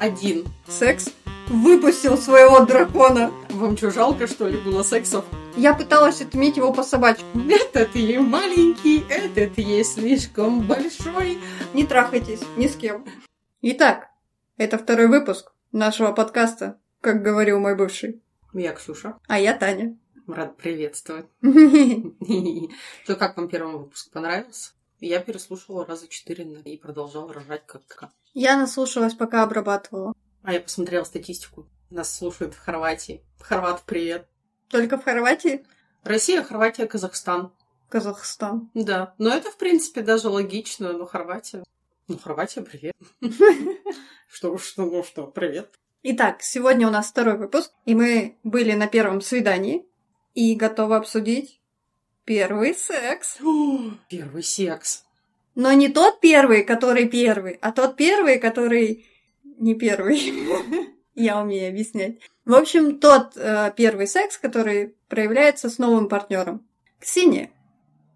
один. Секс выпустил своего дракона. Вам что, жалко, что ли, было сексов? Я пыталась отменить его по собачке. Этот ей маленький, этот ей слишком большой. Не трахайтесь ни с кем. Итак, это второй выпуск нашего подкаста, как говорил мой бывший. Я Ксюша. А я Таня. Рад приветствовать. Что, как вам первый выпуск понравился? Я переслушала раза четыре и продолжала рожать как Я наслушалась, пока обрабатывала. А я посмотрела статистику. Нас слушают в Хорватии. Хорват, привет. Только в Хорватии? Россия, Хорватия, Казахстан. Казахстан. Да, но это, в принципе, даже логично, но Хорватия... Ну, Хорватия, привет. Что, что, ну что, привет. Итак, сегодня у нас второй выпуск, и мы были на первом свидании и готовы обсудить первый секс. Первый секс. Но не тот первый, который первый, а тот первый, который не первый. Я умею объяснять. В общем, тот э, первый секс, который проявляется с новым партнером. Ксения,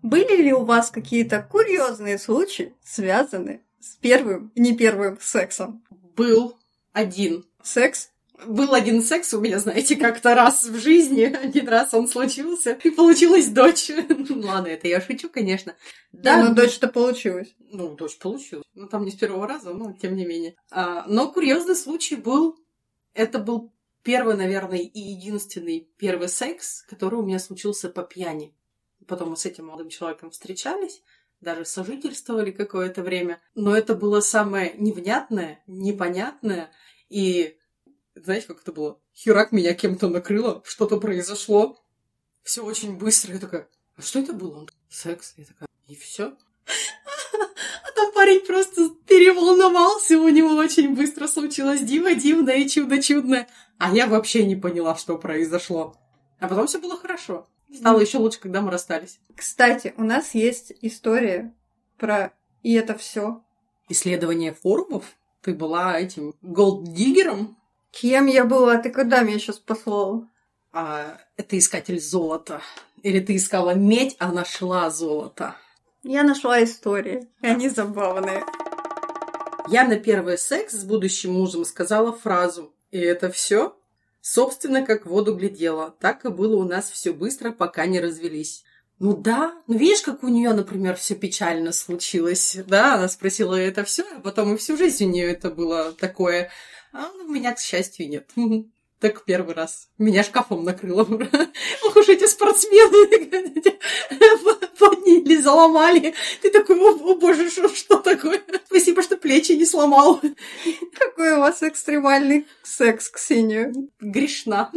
были ли у вас какие-то курьезные случаи, связанные с первым не первым сексом? Был один. Секс? Был один секс у меня, знаете, как-то раз в жизни. Один раз он случился, и получилась дочь. Ну ладно, это я шучу, конечно. Да, но дочь-то получилась. Ну, дочь получилась. Ну, там не с первого раза, но тем не менее. А, но курьезный случай был... Это был первый, наверное, и единственный первый секс, который у меня случился по пьяни. Потом мы с этим молодым человеком встречались, даже сожительствовали какое-то время. Но это было самое невнятное, непонятное и знаете, как это было? Херак меня кем-то накрыло, что-то произошло. Все очень быстро. Я такая, а что это было? Он секс. Я такая, и все. А там парень просто переволновался, у него очень быстро случилось диво дивное и чудо чудное. А я вообще не поняла, что произошло. А потом все было хорошо. Стало еще лучше, когда мы расстались. Кстати, у нас есть история про и это все. Исследование форумов? Ты была этим голддиггером? Кем я была? Ты когда меня сейчас послала? А, это искатель золота. Или ты искала медь, а нашла золото? Я нашла истории. Они забавные. Я на первый секс с будущим мужем сказала фразу. И это все? Собственно, как в воду глядела. Так и было у нас все быстро, пока не развелись. Ну да, ну видишь, как у нее, например, все печально случилось. Да, она спросила это все, а потом и всю жизнь у нее это было такое а у меня, к счастью, нет. Так первый раз. Меня шкафом накрыло. Ох уж эти спортсмены подняли, заломали. Ты такой, о, о боже, что, что такое? Спасибо, что плечи не сломал. Какой у вас экстремальный секс, Ксения. Грешна.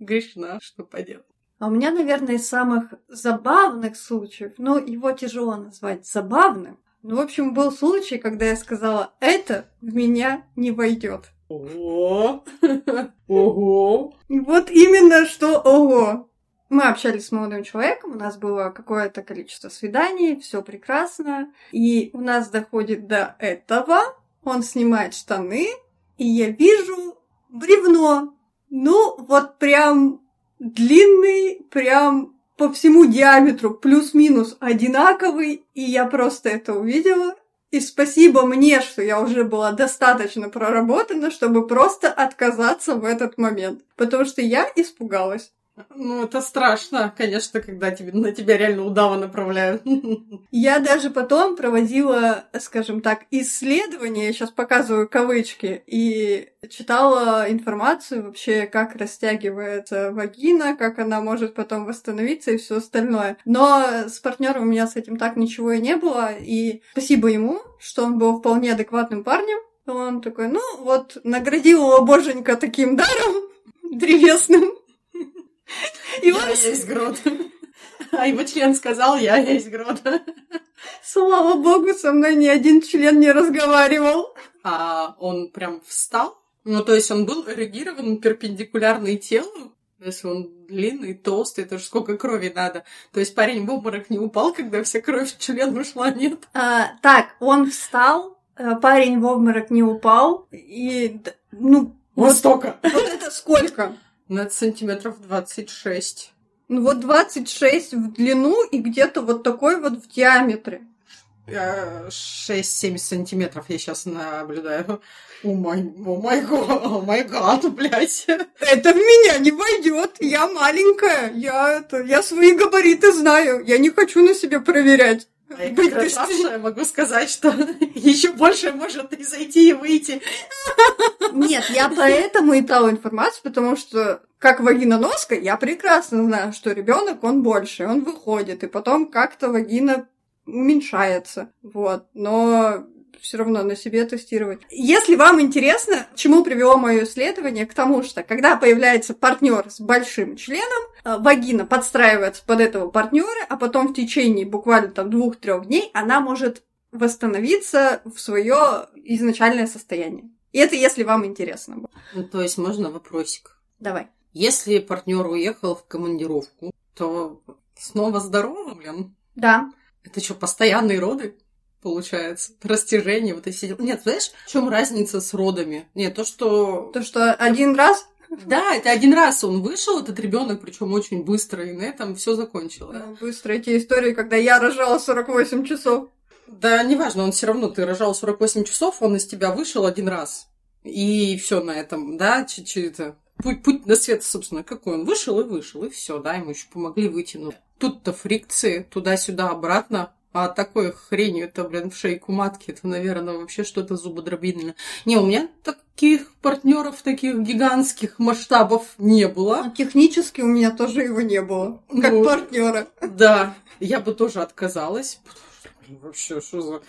Грешна, что поделать. А у меня, наверное, из самых забавных случаев, ну, его тяжело назвать забавным, ну, в общем, был случай, когда я сказала, это в меня не войдет. Ого! Ого! Вот именно что ого! Мы общались с молодым человеком, у нас было какое-то количество свиданий, все прекрасно. И у нас доходит до этого, он снимает штаны, и я вижу бревно. Ну, вот прям длинный, прям по всему диаметру плюс-минус одинаковый, и я просто это увидела. И спасибо мне, что я уже была достаточно проработана, чтобы просто отказаться в этот момент. Потому что я испугалась. Ну, это страшно, конечно, когда тебе, на тебя реально удава направляют. Я даже потом проводила, скажем так, исследования, я сейчас показываю кавычки, и читала информацию вообще, как растягивается вагина, как она может потом восстановиться и все остальное. Но с партнером у меня с этим так ничего и не было, и спасибо ему, что он был вполне адекватным парнем. Он такой, ну вот, наградил его боженька таким даром древесным, и он... Я есть грот. А его член сказал, я есть грот. Слава богу, со мной ни один член не разговаривал. А он прям встал? Ну, то есть он был эрегирован перпендикулярный телу? Если он длинный, толстый, это же сколько крови надо. То есть парень в обморок не упал, когда вся кровь в член ушла, нет? А, так, он встал, э, парень в обморок не упал, и, ну... Вот, вот столько! Вот это сколько? На сантиметров 26. Ну вот 26 в длину и где-то вот такой вот в диаметре. 6-7 сантиметров я сейчас наблюдаю. О май, о май гад, о май гад, блядь. Это в меня не войдет. Я маленькая. Я, это, я свои габариты знаю. Я не хочу на себе проверять. А я как красавшая могу сказать, что еще больше может и зайти, и выйти. Нет, я поэтому и дала информацию, потому что как вагина-носка, я прекрасно знаю, что ребенок он больше, он выходит, и потом как-то вагина уменьшается. Вот. Но все равно на себе тестировать. Если вам интересно, чему привело мое исследование, к тому, что когда появляется партнер с большим членом, э, вагина подстраивается под этого партнера, а потом в течение буквально там двух-трех дней она может восстановиться в свое изначальное состояние. И это если вам интересно. Ну, то есть можно вопросик? Давай. Если партнер уехал в командировку, то снова здоровым? Да. Это что, постоянные роды? Получается. Растяжение, вот эти дела. Нет, знаешь, в чем разница с родами? Нет, то, что... То, что один раз? Да, это один раз он вышел, этот ребенок, причем очень быстро, и на этом все закончилось. Да, быстро эти истории, когда я рожала 48 часов. Да, неважно, он все равно, ты рожал 48 часов, он из тебя вышел один раз. И все на этом, да, чуть-чуть путь, путь на свет, собственно, какой он вышел и вышел, и все, да, ему еще помогли вытянуть. Тут-то фрикции туда-сюда, обратно. А такой хренью это, блин, в шейку матки, это, наверное, вообще что-то зубодробительное. Не, у меня таких партнеров, таких гигантских масштабов не было. А технически у меня тоже его не было, как ну, партнера. Да, я бы тоже отказалась. Вообще, что за...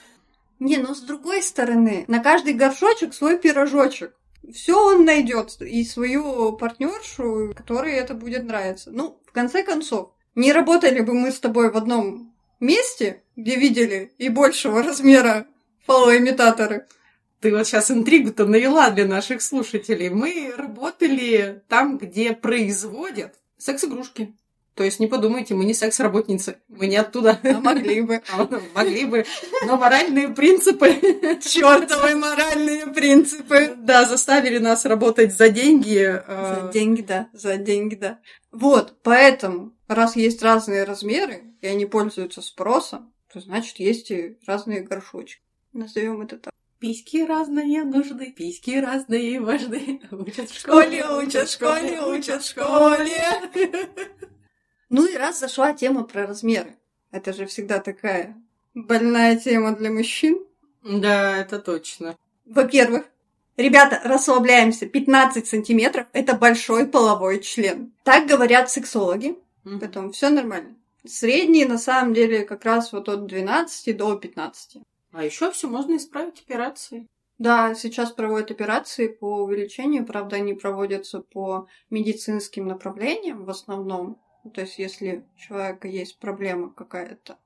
Не, ну с другой стороны, на каждый горшочек свой пирожочек. Все он найдет и свою партнершу, которой это будет нравиться. Ну, в конце концов, не работали бы мы с тобой в одном месте, где видели и большего размера фалоимитаторы. Ты вот сейчас интригу-то навела для наших слушателей. Мы работали там, где производят секс-игрушки. То есть не подумайте, мы не секс-работницы, мы не оттуда. А могли бы. А, могли бы. Но моральные принципы... Чёртовы моральные принципы. Да, заставили нас работать за деньги. За деньги, да. За деньги, да. Вот, поэтому, раз есть разные размеры, и они пользуются спросом, то значит есть и разные горшочки. Назовем это так. Письки разные нужны, письки разные важны. Учат в школе, учат в школе, учат в школе. Ну и раз зашла тема про размеры. Это же всегда такая больная тема для мужчин. Да, это точно. Во-первых, ребята, расслабляемся. 15 сантиметров – это большой половой член. Так говорят сексологи. Поэтому все нормально. Средний, на самом деле, как раз вот от 12 до 15. А еще все можно исправить операцией. Да, сейчас проводят операции по увеличению, правда, они проводятся по медицинским направлениям в основном. То есть, если у человека есть проблема какая-то,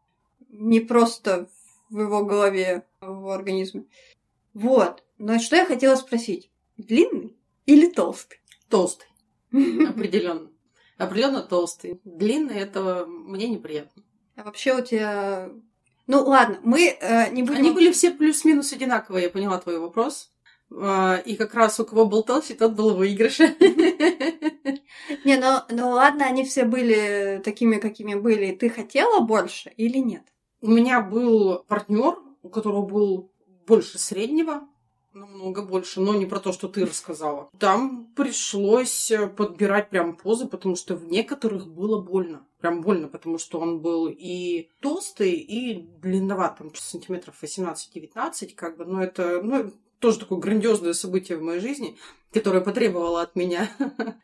не просто в его голове, а в его организме. Вот. Но что я хотела спросить? Длинный или толстый? Толстый. Определенно. Определенно толстый. Длинный этого мне неприятно. А вообще у тебя... Ну ладно, мы э, не будем... Они были все плюс-минус одинаковые, я поняла твой вопрос. А, и как раз у кого был толстый, тот был в выигрыше. Не, ну, ну ладно, они все были такими, какими были. Ты хотела больше или нет? У меня был партнер, у которого был больше среднего, намного больше, но не про то, что ты рассказала. Там пришлось подбирать прям позы, потому что в некоторых было больно. Прям больно, потому что он был и толстый, и длинноват, там сантиметров 18-19, как бы, но это, ну, тоже такое грандиозное событие в моей жизни, которое потребовало от меня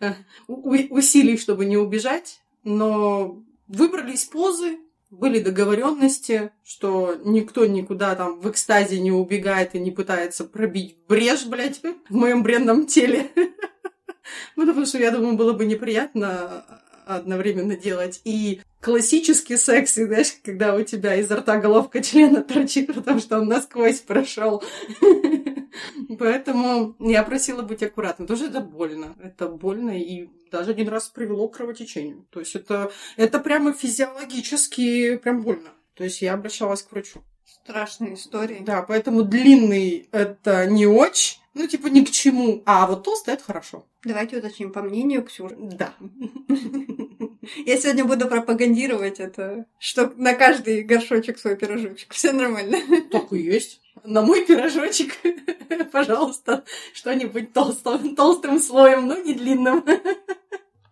усилий, чтобы не убежать. Но выбрались позы, были договоренности, что никто никуда там в экстазе не убегает и не пытается пробить брешь, блядь, в моем бренном теле. Потому что, я думаю, было бы неприятно одновременно делать и классический секс, и, знаешь, когда у тебя изо рта головка члена торчит, потому что он насквозь прошел. Поэтому я просила быть аккуратной. Тоже это больно. Это больно и даже один раз привело к кровотечению. То есть это, это прямо физиологически прям больно. То есть я обращалась к врачу. Страшная история. Да, поэтому длинный это не очень, ну, типа, ни к чему. А вот толстый это хорошо. Давайте уточним, по мнению Ксюши. Да. Я сегодня буду пропагандировать это, что на каждый горшочек свой пирожочек. Все нормально. Так и есть. На мой пирожочек, пожалуйста, что-нибудь толстым, толстым слоем, но не длинным.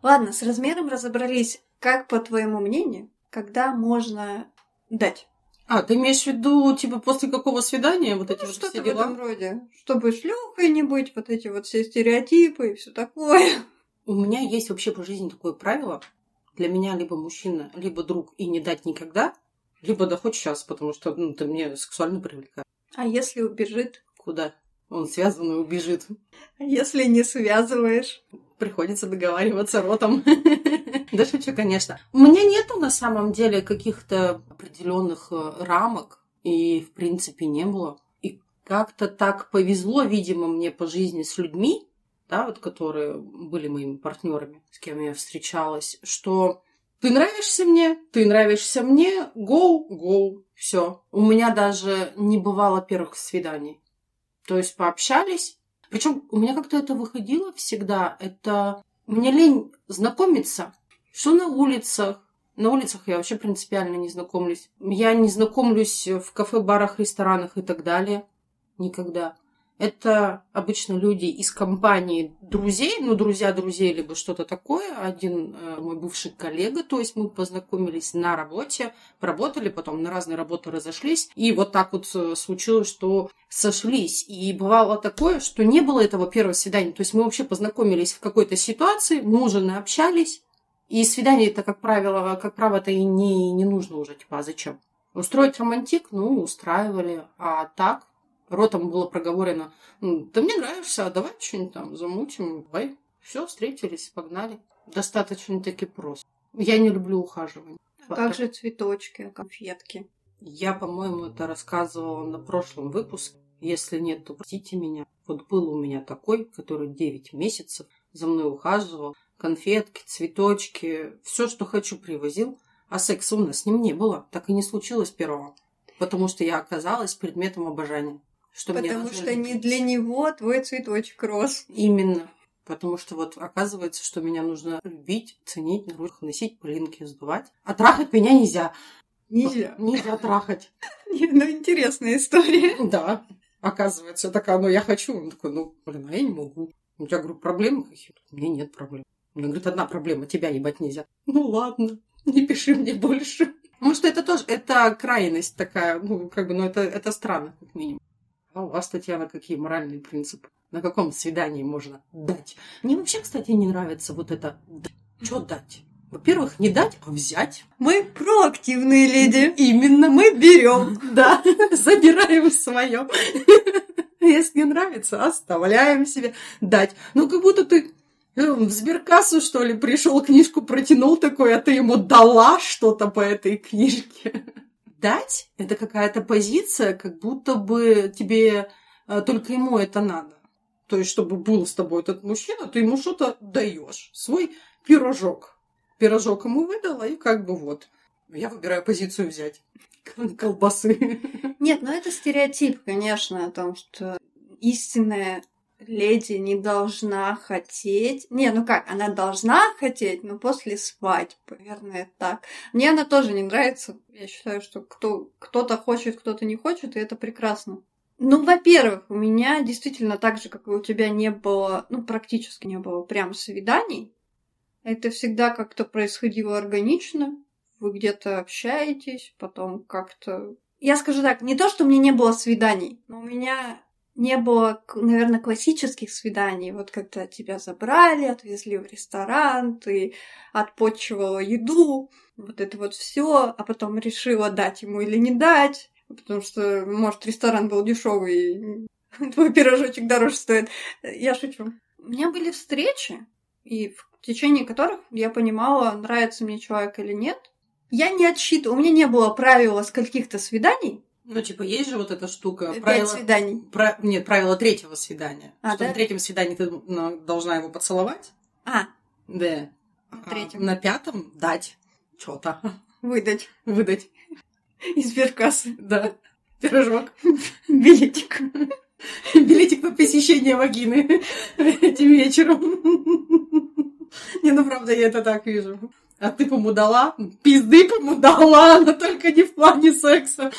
Ладно, с размером разобрались. Как, по твоему мнению, когда можно дать? А, ты имеешь в виду, типа, после какого свидания вот эти Ну, вот что-то все в дела? этом роде. Чтобы шлюхой не быть, вот эти вот все стереотипы и все такое. У меня есть вообще по жизни такое правило. Для меня либо мужчина, либо друг и не дать никогда, либо да хоть сейчас, потому что ну, ты мне сексуально привлекаешь. А если убежит? Куда? Он связан и убежит. А если не связываешь? Приходится договариваться ротом. Да шучу, конечно. У меня нету на самом деле каких-то определенных э, рамок, и в принципе не было. И как-то так повезло, видимо, мне по жизни с людьми, да, вот которые были моими партнерами, с кем я встречалась, что ты нравишься мне, ты нравишься мне, go, go, все. У меня даже не бывало первых свиданий. То есть пообщались. Причем у меня как-то это выходило всегда. Это мне лень знакомиться. Что на улицах? На улицах я вообще принципиально не знакомлюсь. Я не знакомлюсь в кафе, барах, ресторанах и так далее. Никогда. Это обычно люди из компании друзей, ну, друзья друзей, либо что-то такое. Один э, мой бывший коллега, то есть мы познакомились на работе, поработали, потом на разные работы разошлись. И вот так вот э, случилось, что сошлись. И бывало такое, что не было этого первого свидания. То есть мы вообще познакомились в какой-то ситуации, мы уже наобщались. И свидание это, как правило, как правило-то и не, не нужно уже, типа, а зачем? Устроить романтик, ну, устраивали. А так, ротом было проговорено, «Ну, ты мне нравишься, а давай что-нибудь там замутим, давай. Все, встретились, погнали. Достаточно-таки просто. Я не люблю ухаживание. А как же цветочки, конфетки? Я, по-моему, это рассказывала на прошлом выпуске. Если нет, то простите меня. Вот был у меня такой, который 9 месяцев за мной ухаживал. Конфетки, цветочки, все, что хочу, привозил. А секса у нас с ним не было. Так и не случилось первого. Потому что я оказалась предметом обожания. Что мне Потому нужно что не для него твой цветочек рос. Именно. Потому что вот оказывается, что меня нужно любить, ценить, на руках носить, пылинки сдувать. А трахать меня нельзя. Нельзя. Нельзя трахать. Не, Ну, интересная история. Да. Оказывается, я такая, ну я хочу. Он такой, ну, блин, а я не могу. У тебя, говорю, проблемы какие-то? У меня нет проблем. Меня, говорит, одна проблема, тебя ебать нельзя. Ну ладно, не пиши мне больше. Потому что это тоже, это крайность такая, ну, как бы, ну, это, это странно, как минимум. А у вас, Татьяна, какие моральные принципы? На каком свидании можно дать? Мне вообще, кстати, не нравится вот это Что дать? Во-первых, не дать, а взять. Мы проактивные леди. Именно. Мы берем. Да, забираем свое. Если нравится, оставляем себе. Дать. Ну, как будто ты э, в сберкассу, что ли, пришел, книжку протянул такой, а ты ему дала что-то по этой книжке. Дать – это какая-то позиция, как будто бы тебе э, только ему это надо. То есть, чтобы был с тобой этот мужчина, ты ему что-то даешь. Свой пирожок. Пирожок ему выдала, и как бы вот. Я выбираю позицию взять. Кол- Колбасы. Нет, ну это стереотип, конечно, о том, что истинная леди не должна хотеть. Не, ну как, она должна хотеть, но после свадьбы, наверное, так. Мне она тоже не нравится. Я считаю, что кто, кто-то хочет, кто-то не хочет, и это прекрасно. Ну, во-первых, у меня действительно так же, как и у тебя, не было, ну, практически не было прям свиданий. Это всегда как-то происходило органично. Вы где-то общаетесь, потом как-то... Я скажу так, не то, что у меня не было свиданий, но у меня не было, наверное, классических свиданий. Вот когда тебя забрали, отвезли в ресторан, ты отпочивала еду, вот это вот все, а потом решила дать ему или не дать, потому что, может, ресторан был дешевый, твой пирожочек дороже стоит. Я шучу. У меня были встречи, и в течение которых я понимала, нравится мне человек или нет. Я не отсчитывала, у меня не было правила скольких-то свиданий. Ну, типа, есть же вот эта штука. Пять правило- свиданий. Про- Нет, правило третьего свидания. А, что да? на третьем свидании ты должна его поцеловать. А, Да. на А третьем. на пятом дать что-то. Выдать Выдать. из сберкассы Да. Пирожок. билетик. Билетик на посещение вагины этим вечером. Не, ну правда, я это так вижу. А ты бы ему дала? Пизды бы ему дала, но только не в плане секса.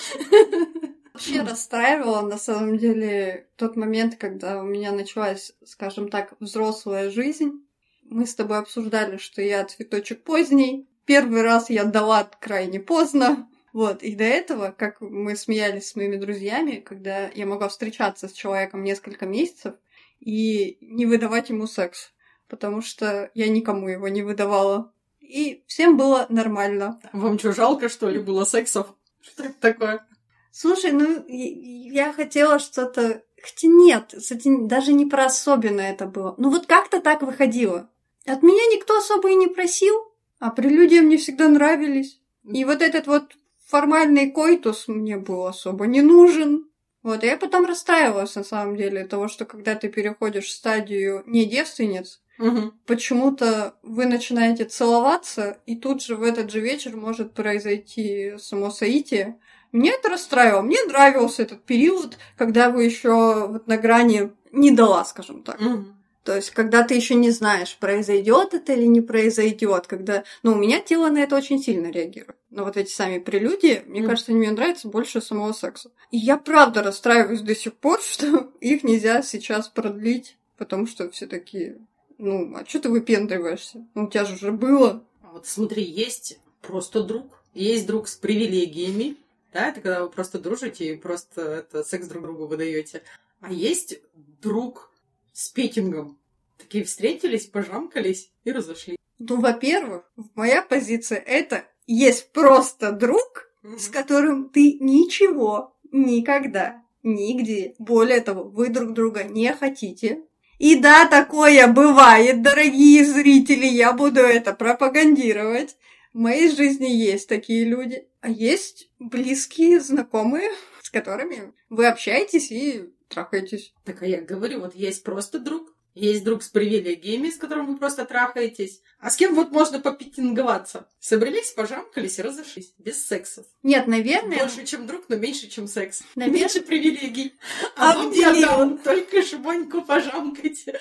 Вообще расстраивало, на самом деле, тот момент, когда у меня началась, скажем так, взрослая жизнь. Мы с тобой обсуждали, что я цветочек поздний. Первый раз я дала крайне поздно. Вот, и до этого, как мы смеялись с моими друзьями, когда я могла встречаться с человеком несколько месяцев и не выдавать ему секс, потому что я никому его не выдавала. И всем было нормально. Вам что, жалко, что ли, было сексов? Что это такое? Слушай, ну, я хотела что-то... Хотя нет, кстати, даже не про особенно это было. Ну вот как-то так выходило. От меня никто особо и не просил, а прелюдии мне всегда нравились. И вот этот вот формальный койтус мне был особо не нужен. Вот, и я потом расстраивалась, на самом деле, того, что когда ты переходишь в стадию не девственниц, Угу. почему-то вы начинаете целоваться, и тут же в этот же вечер может произойти само соитие. Мне это расстраивало. Мне нравился этот период, когда вы еще вот на грани не дала, скажем так. Угу. То есть, когда ты еще не знаешь, произойдет это или не произойдет, когда. Ну, у меня тело на это очень сильно реагирует. Но вот эти сами прелюдии, мне Мгм. кажется, мне нравятся больше самого секса. И я правда расстраиваюсь до сих пор, что их нельзя сейчас продлить, потому что все такие. Ну, а что ты выпендриваешься? Ну, у тебя же уже было. А Вот смотри, есть просто друг, есть друг с привилегиями, да, это когда вы просто дружите и просто это секс друг другу выдаете. А есть друг с петингом. Такие встретились, пожамкались и разошлись. Ну, во-первых, моя позиция это есть просто друг, с которым ты ничего никогда, нигде, более того, вы друг друга не хотите. И да, такое бывает, дорогие зрители, я буду это пропагандировать. В моей жизни есть такие люди. А есть близкие, знакомые, с которыми вы общаетесь и трахаетесь. Так а я говорю, вот есть просто друг, есть друг с привилегиями, с которым вы просто трахаетесь. А с кем вот можно попитинговаться? Собрались, пожамкались и разошлись. Без сексов. Нет, наверное, Больше, чем друг, но меньше, чем секс. Наверное- Меньше привилегий. А вам Обделил. я дам, только шибоньку пожамкайте.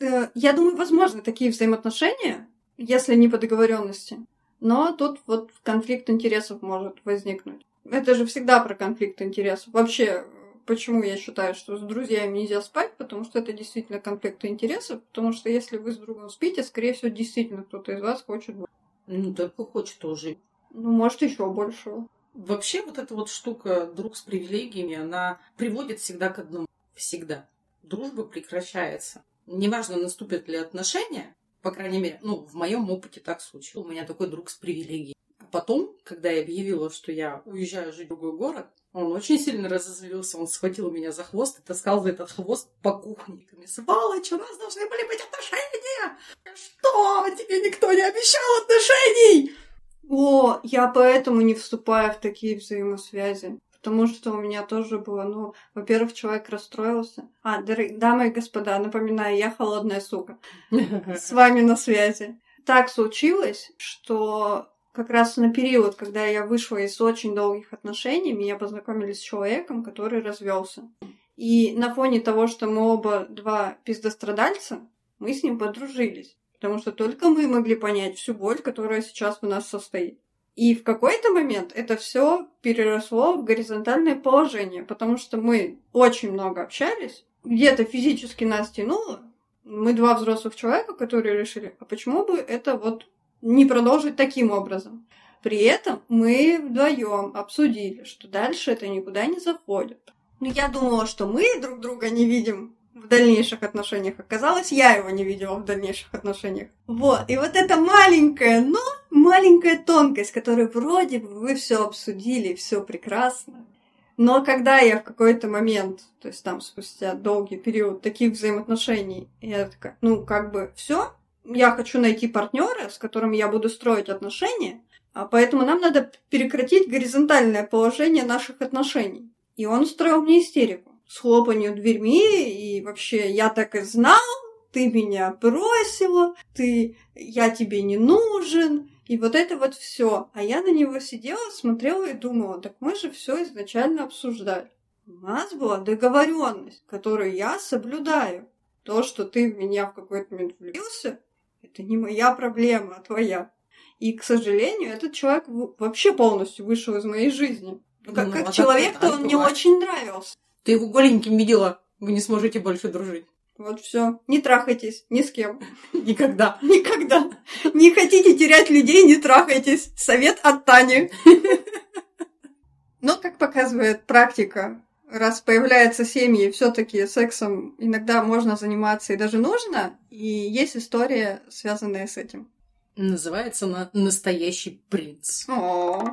Э, Я думаю, возможны такие взаимоотношения, если не по договоренности. Но тут вот конфликт интересов может возникнуть. Это же всегда про конфликт интересов. Вообще, почему я считаю, что с друзьями нельзя спать? Потому что это действительно конфликт интересов. Потому что если вы с другом спите, скорее всего, действительно кто-то из вас хочет... больше. Ну, только хочет тоже. Ну, может, еще большего. Вообще, вот эта вот штука друг с привилегиями, она приводит всегда к одному. Всегда. Дружба прекращается. Неважно, наступят ли отношения, по крайней мере, ну, в моем опыте так случилось. У меня такой друг с привилегией. А потом, когда я объявила, что я уезжаю жить в другой город, он очень сильно разозлился. Он схватил меня за хвост и таскал за этот хвост по кухне. Сволочь, у нас должны были быть отношения! Что? Тебе никто не обещал отношений! О, я поэтому не вступаю в такие взаимосвязи. Потому что у меня тоже было, ну, во-первых, человек расстроился. А, дамы и господа, напоминаю, я холодная сука. С вами на связи. Так случилось, что как раз на период, когда я вышла из очень долгих отношений, меня познакомили с человеком, который развелся. И на фоне того, что мы оба два пиздострадальца, мы с ним подружились. Потому что только мы могли понять всю боль, которая сейчас в нас состоит. И в какой-то момент это все переросло в горизонтальное положение, потому что мы очень много общались, где-то физически нас тянуло. Мы два взрослых человека, которые решили, а почему бы это вот не продолжить таким образом? При этом мы вдвоем обсудили, что дальше это никуда не заходит. Но я думала, что мы друг друга не видим в дальнейших отношениях. Оказалось, я его не видела в дальнейших отношениях. Вот. И вот эта маленькая, но маленькая тонкость, которую вроде бы вы все обсудили, все прекрасно. Но когда я в какой-то момент, то есть там спустя долгий период таких взаимоотношений, я такая, ну как бы все, я хочу найти партнера, с которым я буду строить отношения, а поэтому нам надо прекратить горизонтальное положение наших отношений. И он устроил мне истерику с хлопанью дверьми, и вообще я так и знал, ты меня бросила, ты, я тебе не нужен, и вот это вот все. А я на него сидела, смотрела и думала, так мы же все изначально обсуждали. У нас была договоренность, которую я соблюдаю. То, что ты в меня в какой-то момент влюбился, это не моя проблема, а твоя. И, к сожалению, этот человек вообще полностью вышел из моей жизни. Ну, как, ну, как а человек-то он мне очень нравился. Ты его голеньким видела? Вы не сможете больше дружить. Вот все. Не трахайтесь ни с кем. Никогда. Никогда. Не хотите терять людей, не трахайтесь. Совет от Тани. Но, как показывает практика, раз появляются семьи, все-таки сексом иногда можно заниматься и даже нужно, и есть история, связанная с этим. Называется она «Настоящий принц». О.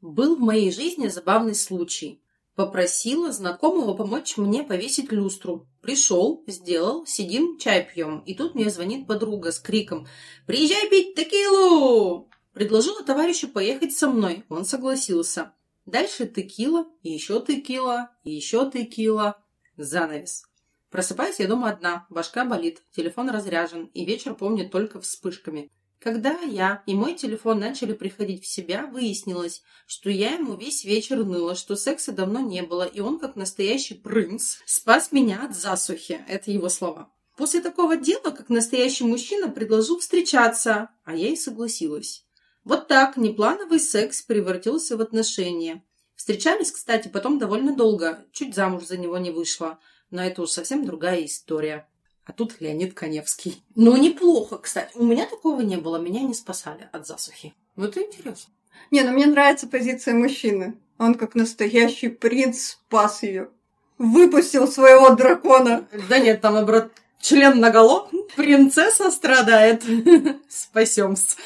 Был в моей жизни забавный случай. Попросила знакомого помочь мне повесить люстру. Пришел, сделал, сидим, чай пьем. И тут мне звонит подруга с криком «Приезжай пить текилу!» Предложила товарищу поехать со мной. Он согласился. Дальше текила, еще текила, еще текила. Занавес. Просыпаюсь я дома одна, башка болит, телефон разряжен, и вечер помню только вспышками. Когда я и мой телефон начали приходить в себя, выяснилось, что я ему весь вечер ныла, что секса давно не было, и он, как настоящий принц, спас меня от засухи. Это его слова. После такого дела, как настоящий мужчина, предложил встречаться, а я и согласилась. Вот так неплановый секс превратился в отношения. Встречались, кстати, потом довольно долго, чуть замуж за него не вышла, но это уж совсем другая история. А тут Леонид Коневский. Ну, неплохо, кстати. У меня такого не было, меня не спасали от засухи. Ну, это интересно. Не, ну мне нравится позиция мужчины. Он как настоящий принц спас ее. Выпустил своего дракона. Да нет, там, наоборот, член наголо, принцесса страдает. Спасемся.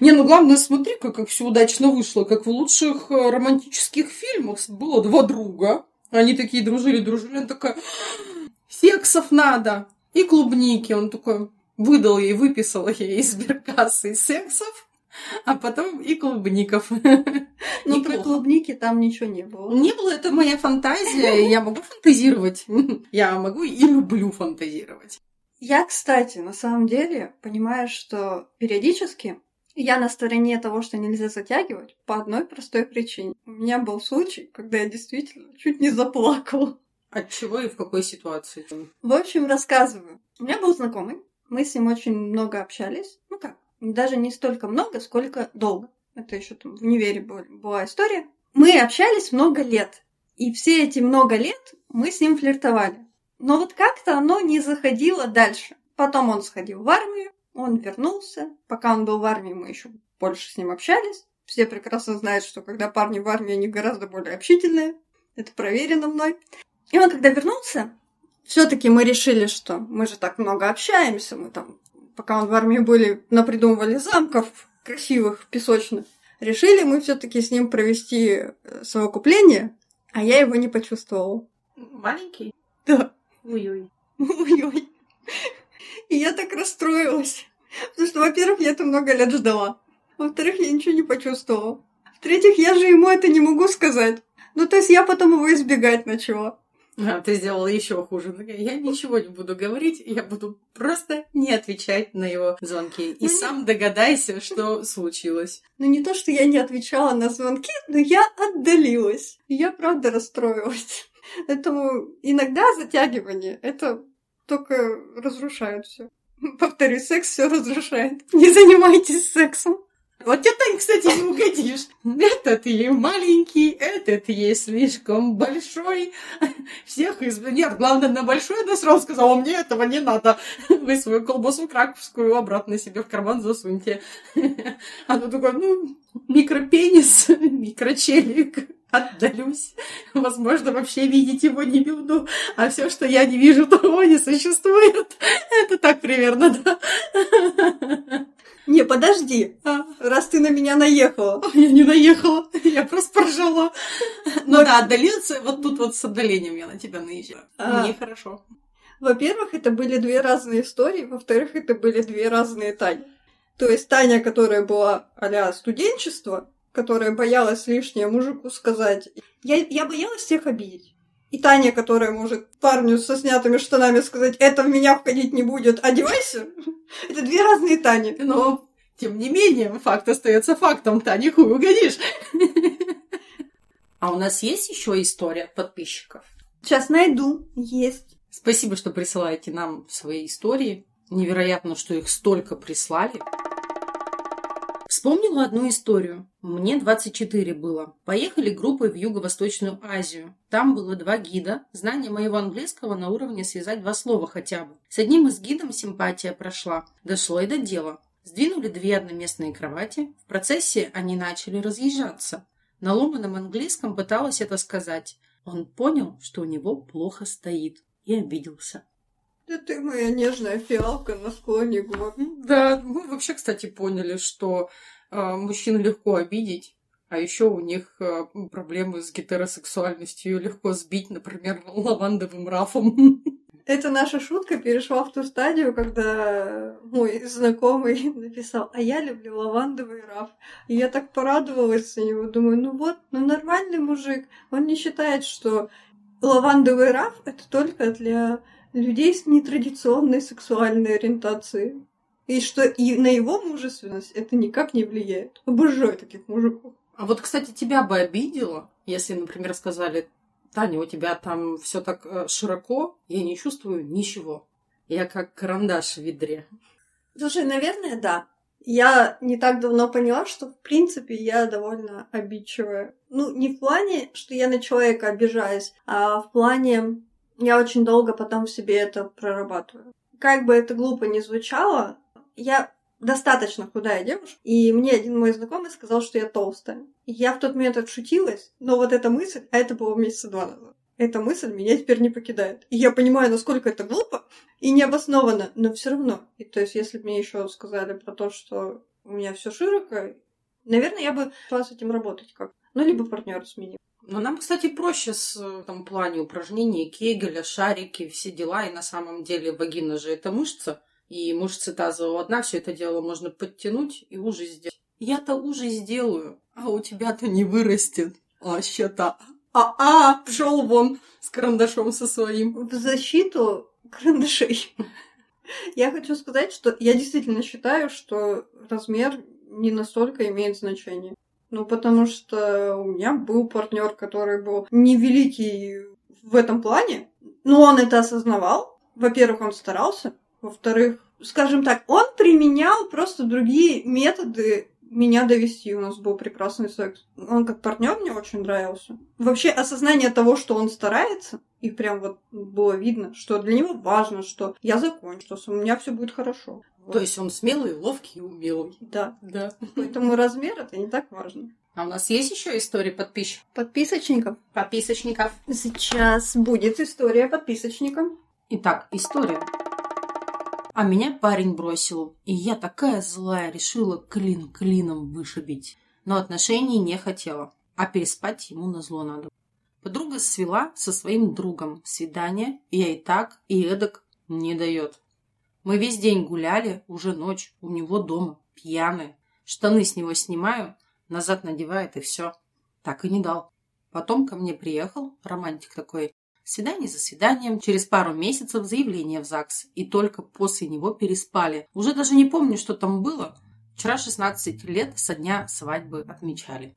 Не, ну главное, смотри-ка, как все удачно вышло, как в лучших э, романтических фильмах. Было два друга, они такие дружили-дружили, он такой, сексов надо, и клубники. Он такой выдал ей, выписал ей из сберкассы сексов, а потом и клубников. Ну, про клубники там ничего не было. Не было, это моя фантазия, я могу фантазировать. Я могу и люблю фантазировать. Я, кстати, на самом деле понимаю, что периодически я на стороне того, что нельзя затягивать, по одной простой причине. У меня был случай, когда я действительно чуть не заплакала. От чего и в какой ситуации? В общем, рассказываю. У меня был знакомый. Мы с ним очень много общались. Ну как, даже не столько много, сколько долго. Это еще там в универе была история. Мы общались много лет. И все эти много лет мы с ним флиртовали. Но вот как-то оно не заходило дальше. Потом он сходил в армию, он вернулся. Пока он был в армии, мы еще больше с ним общались. Все прекрасно знают, что когда парни в армии, они гораздо более общительные. Это проверено мной. И он, когда вернулся, все-таки мы решили, что мы же так много общаемся, мы там, пока он в армии были, напридумывали замков красивых, песочных. Решили мы все-таки с ним провести э, совокупление, а я его не почувствовала. Маленький? Да. Ой-ой. Ой-ой. И я так расстроилась. Потому что, во-первых, я это много лет ждала. Во-вторых, я ничего не почувствовала. В-третьих, я же ему это не могу сказать. Ну, то есть я потом его избегать начала. А, ты сделала еще хуже. Я ничего не буду говорить, я буду просто не отвечать на его звонки. И ну, сам не... догадайся, что случилось. Ну не то, что я не отвечала на звонки, но я отдалилась. я правда расстроилась. Поэтому иногда затягивание это только разрушает все. Повторюсь, секс все разрушает. Не занимайтесь сексом. Вот тебе, Тань, кстати, не угодишь. Этот ей маленький, этот ей слишком большой. Всех из... Нет, главное, на большой она сразу сказала, мне этого не надо. Вы свою колбасу краковскую обратно себе в карман засуньте. Она такая, ну, микропенис, микрочелик отдалюсь. Возможно, вообще видеть его не буду. А все, что я не вижу, того не существует. Это так примерно, да. Не, подожди. А? Раз ты на меня наехала. Я не наехала. Я просто поржала. Ну да, отдалился. Вот тут вот с отдалением я на тебя наезжаю. А. Мне хорошо. Во-первых, это были две разные истории. Во-вторых, это были две разные Тани. То есть Таня, которая была а студенчество, которая боялась лишнее мужику сказать. Я, я боялась всех обидеть. И Таня, которая может парню со снятыми штанами сказать, это в меня входить не будет, одевайся. Это две разные Тани. Но, тем не менее, факт остается фактом. Тане хуй угодишь. А у нас есть еще история от подписчиков? Сейчас найду. Есть. Спасибо, что присылаете нам свои истории. Невероятно, что их столько прислали. Вспомнила одну историю. Мне 24 было. Поехали группой в Юго-Восточную Азию. Там было два гида. Знание моего английского на уровне связать два слова хотя бы. С одним из гидом симпатия прошла. Дошло и до дела. Сдвинули две одноместные кровати. В процессе они начали разъезжаться. На ломаном английском пыталась это сказать. Он понял, что у него плохо стоит. И обиделся. Да ты моя нежная фиалка на склоне гор. Да, мы вообще, кстати, поняли, что э, мужчин легко обидеть, а еще у них э, проблемы с гетеросексуальностью легко сбить, например, лавандовым рафом. Эта наша шутка перешла в ту стадию, когда мой знакомый написал, а я люблю лавандовый раф. И я так порадовалась за него, думаю, ну вот, ну нормальный мужик. Он не считает, что лавандовый раф это только для людей с нетрадиционной сексуальной ориентацией. И что и на его мужественность это никак не влияет. Обожаю таких мужиков. А вот, кстати, тебя бы обидело, если, например, сказали, Таня, у тебя там все так э, широко, я не чувствую ничего. Я как карандаш в ведре. Слушай, наверное, да. Я не так давно поняла, что, в принципе, я довольно обидчивая. Ну, не в плане, что я на человека обижаюсь, а в плане я очень долго потом в себе это прорабатываю. Как бы это глупо ни звучало, я достаточно худая девушка, и мне один мой знакомый сказал, что я толстая. Я в тот момент отшутилась, но вот эта мысль, а это было месяца два назад, эта мысль меня теперь не покидает. И я понимаю, насколько это глупо и необоснованно, но все равно. И то есть, если бы мне еще сказали про то, что у меня все широко, наверное, я бы шла с этим работать как. Ну, либо партнера сменил. Но нам, кстати, проще с э, там, плане упражнений, кегеля, шарики, все дела. И на самом деле вагина же это мышца. И мышцы тазового дна, все это дело можно подтянуть и уже сделать. Я-то уже сделаю, а у тебя-то не вырастет. А ща-то а-а, пшел вон с карандашом со своим. В защиту карандашей. Я хочу сказать, что я действительно считаю, что размер не настолько имеет значение. Ну, потому что у меня был партнер, который был невеликий в этом плане, но он это осознавал. Во-первых, он старался. Во-вторых, скажем так, он применял просто другие методы меня довести. У нас был прекрасный секс. Он как партнер мне очень нравился. Вообще осознание того, что он старается, и прям вот было видно, что для него важно, что я закончу, что у меня все будет хорошо. То есть он смелый, ловкий и умелый. Да. Да. Поэтому размер это не так важно. А у нас есть еще истории подписчиков? Подписочников. Подписочников. Сейчас будет история подписочникам. Итак, история. А меня парень бросил, и я такая злая решила клин клином вышибить. Но отношений не хотела, а переспать ему на зло надо. Подруга свела со своим другом свидание, и я и так, и эдак не дает. Мы весь день гуляли, уже ночь, у него дома, пьяные. Штаны с него снимаю, назад надевает и все. Так и не дал. Потом ко мне приехал, романтик такой, Свидание за свиданием, через пару месяцев заявление в ЗАГС. И только после него переспали. Уже даже не помню, что там было. Вчера 16 лет со дня свадьбы отмечали.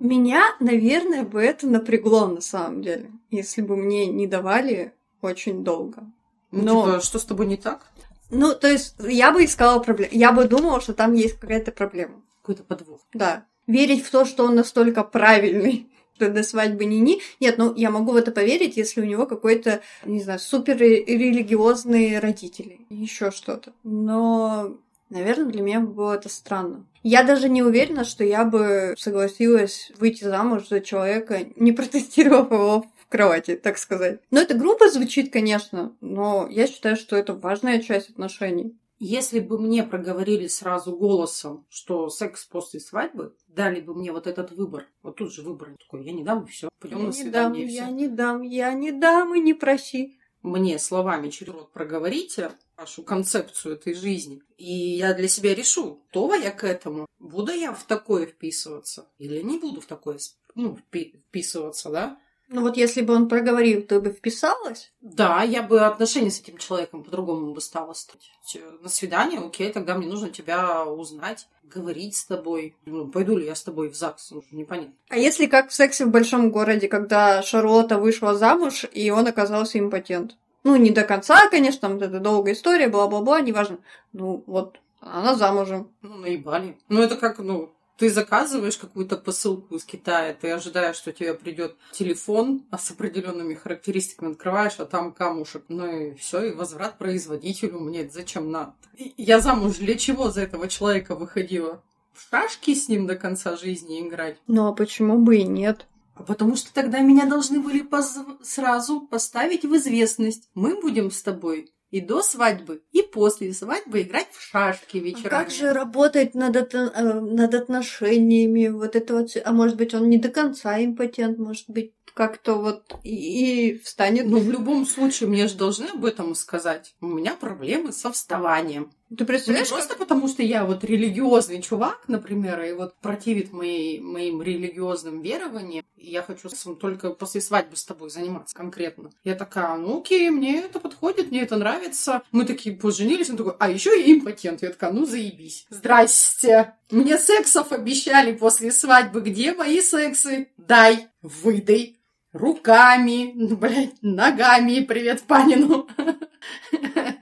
Меня, наверное, бы это напрягло на самом деле, если бы мне не давали очень долго. Ну, Но... типа, что с тобой не так? Ну, то есть, я бы искала проблему. Я бы думала, что там есть какая-то проблема. Какой-то подвох. Да. Верить в то, что он настолько правильный, что до свадьбы ни-ни. Нет, ну, я могу в это поверить, если у него какой-то, не знаю, супер религиозные родители. Еще что-то. Но, наверное, для меня было это странно. Я даже не уверена, что я бы согласилась выйти замуж за человека, не протестировав его кровати, так сказать. Но это грубо звучит, конечно, но я считаю, что это важная часть отношений. Если бы мне проговорили сразу голосом, что секс после свадьбы, дали бы мне вот этот выбор, вот тут же выбор такой, я не дам, и все, пойдем на свидание. Дам, я не дам, я не дам, и не проси. Мне словами через рот проговорите вашу концепцию этой жизни, и я для себя решу, готова я к этому, буду я в такое вписываться или не буду в такое ну, вписываться, да? Ну вот если бы он проговорил, ты бы вписалась? Да, я бы отношения с этим человеком по-другому бы стала стать. На свидание, окей, тогда мне нужно тебя узнать, говорить с тобой. Ну, пойду ли я с тобой в ЗАГС, ну, непонятно. А если как в сексе в большом городе, когда Шарлотта вышла замуж, и он оказался импотент? Ну, не до конца, конечно, там это долгая история, бла-бла-бла, неважно. Ну, вот, она замужем. Ну, наебали. Ну, это как, ну, ты заказываешь какую-то посылку из Китая, ты ожидаешь, что тебе придет телефон а с определенными характеристиками, открываешь, а там камушек. Ну и все, и возврат производителю. Мне это зачем надо? Я замуж для чего за этого человека выходила? В шашки с ним до конца жизни играть? Ну, а почему бы и нет? А потому что тогда меня должны были позв- сразу поставить в известность. Мы будем с тобой и до свадьбы, и после свадьбы играть в шашки А вечерами. как же работать над, это- э, над отношениями, вот это вот, а может быть, он не до конца импотент, может быть, как-то вот и, и встанет. Ну, в любом случае, мне же должны об этом сказать. У меня проблемы со вставанием. Ты Ну, не представляешь, просто потому, что я вот религиозный чувак, например, и вот противит моей, моим религиозным верованием, и я хочу только после свадьбы с тобой заниматься конкретно. Я такая, ну окей, мне это подходит, мне это нравится. Мы такие поженились, он такой, а еще я импотент. Я такая, ну заебись. Здрасте. Мне сексов обещали после свадьбы. Где мои сексы? Дай, выдай. Руками, ну, блядь, ногами, привет Панину,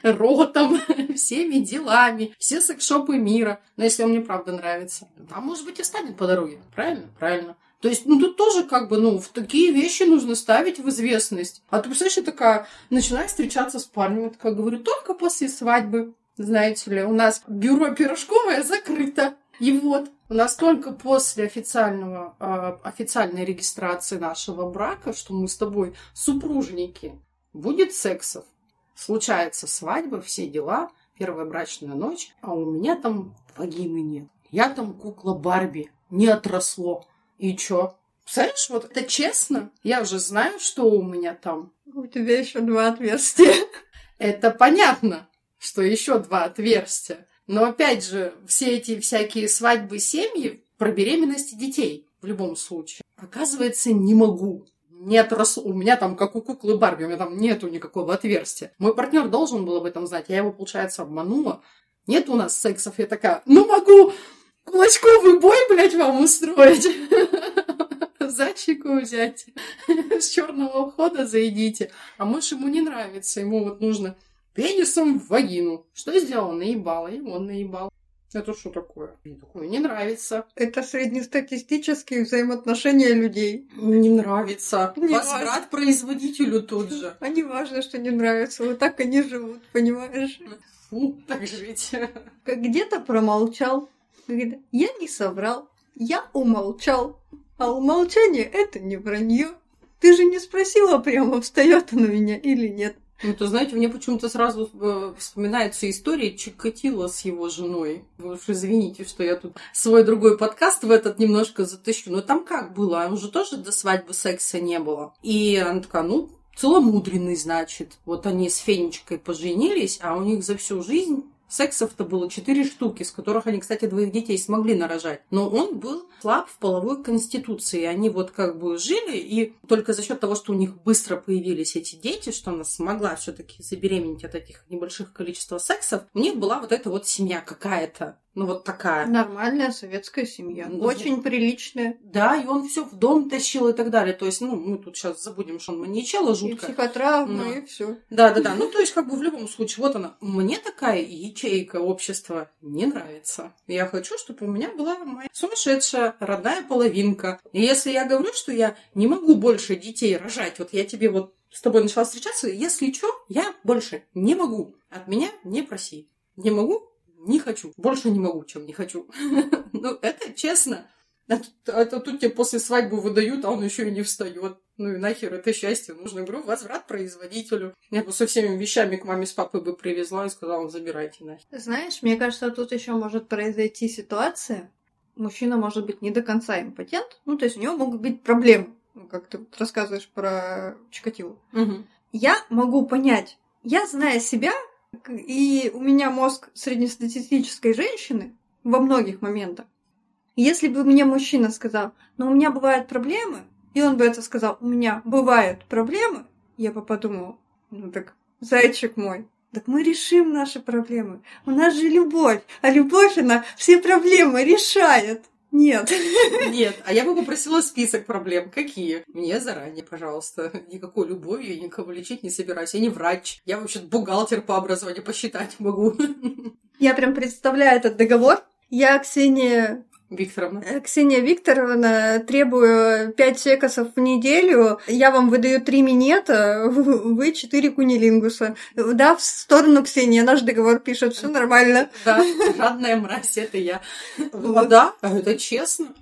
ротом, всеми делами, все секс-шопы мира. Но если он мне правда нравится, там, может быть, и станет по дороге. Правильно? Правильно. То есть, ну, тут тоже как бы, ну, в такие вещи нужно ставить в известность. А ты, представляешь, я такая, начинаю встречаться с парнем, я такая говорю, только после свадьбы. Знаете ли, у нас бюро пирожковое закрыто. И вот, у нас только после официального, э, официальной регистрации нашего брака, что мы с тобой супружники, будет сексов. Случается свадьба, все дела, первая брачная ночь, а у меня там вагины нет. Я там кукла Барби, не отросло. И чё? Представляешь, вот это честно? Я уже знаю, что у меня там. у тебя еще два отверстия. Это понятно, что еще два отверстия. Но опять же, все эти всякие свадьбы, семьи про беременность и детей в любом случае. Оказывается, не могу. Не отросло. У меня там, как у куклы Барби, у меня там нету никакого отверстия. Мой партнер должен был об этом знать. Я его, получается, обманула. Нет у нас сексов. Я такая, ну могу кулачковый бой, блядь, вам устроить. За чеку взять. С черного входа зайдите. А муж ему не нравится. Ему вот нужно пенисом в вагину. Что сделал? Наебал. И он наебал. Это что такое? Мне такое не нравится. Это среднестатистические взаимоотношения людей. Не нравится. Не Возврат производителю тут же. А не важно, что не нравится, вот так они живут, понимаешь? Фу, так жить. Как где-то промолчал. Я не соврал, я умолчал. А умолчание — это не вранье. Ты же не спросила прямо, встает он у меня или нет. Ну, то знаете, мне почему-то сразу э, вспоминается история Чикатило с его женой. Вы уж извините, что я тут свой другой подкаст в этот немножко затащу. Но там как было? У же тоже до свадьбы секса не было. И она такая, ну, целомудренный, значит. Вот они с Фенечкой поженились, а у них за всю жизнь сексов-то было четыре штуки, с которых они, кстати, двоих детей смогли нарожать. Но он был слаб в половой конституции. Они вот как бы жили, и только за счет того, что у них быстро появились эти дети, что она смогла все-таки забеременеть от этих небольших количества сексов, у них была вот эта вот семья какая-то. Ну, вот такая. Нормальная советская семья. Ну, Очень приличная. Да, и он все в дом тащил и так далее. То есть, ну, мы тут сейчас забудем, что он маньячела И жутко. психотравмы, Ну. и все. Да, да, да. Ну, то есть, как бы в любом случае, вот она. Мне такая ячейка общества не нравится. Я хочу, чтобы у меня была моя сумасшедшая родная половинка. И если я говорю, что я не могу больше детей рожать, вот я тебе вот с тобой начала встречаться, если что, я больше не могу. От меня не проси. Не могу, не хочу. Больше не могу, чем не хочу. Ну, это честно. А тут, а тебе после свадьбы выдают, а он еще и не встает. Ну и нахер это счастье нужно. Говорю, возврат производителю. Я бы со всеми вещами к маме с папой бы привезла и сказала, забирайте нахер. Знаешь, мне кажется, тут еще может произойти ситуация. Мужчина может быть не до конца импотент, ну, то есть у него могут быть проблемы. Ну, как ты рассказываешь про Чикатило. Мгм. Я могу понять, я зная себя, и у меня мозг среднестатистической женщины во многих моментах. Если бы мне мужчина сказал, но у меня бывают проблемы, и он бы это сказал, у меня бывают проблемы, я бы подумала, ну так, зайчик мой, так мы решим наши проблемы. У нас же любовь, а любовь, она все проблемы решает. Нет. Нет, а я бы попросила список проблем. Какие? Мне заранее, пожалуйста. Никакой любовью я никого лечить не собираюсь. Я не врач. Я вообще бухгалтер по образованию, посчитать могу. Я прям представляю этот договор. Я, Ксения Викторовна. Э, Ксения Викторовна, требую 5 секосов в неделю, я вам выдаю 3 минета, вы 4 кунилингуса. Да, в сторону Ксении, наш договор пишет, все нормально. Да, жадная мразь, это я. Вот. Да, а это честно.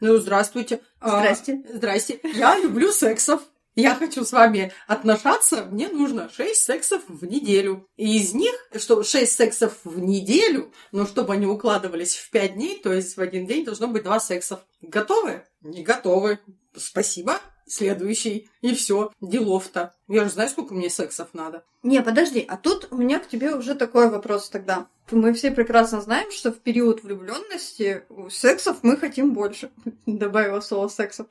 Ну, здравствуйте. А, здрасте. А, здрасте. Я люблю сексов я хочу с вами отношаться, мне нужно 6 сексов в неделю. И из них, что 6 сексов в неделю, но чтобы они укладывались в 5 дней, то есть в один день должно быть 2 секса. Готовы? Не готовы. Спасибо. Следующий. И все. Делов-то. Я же знаю, сколько мне сексов надо. Не, подожди, а тут у меня к тебе уже такой вопрос тогда. Мы все прекрасно знаем, что в период влюбленности сексов мы хотим больше. Добавила слово сексов.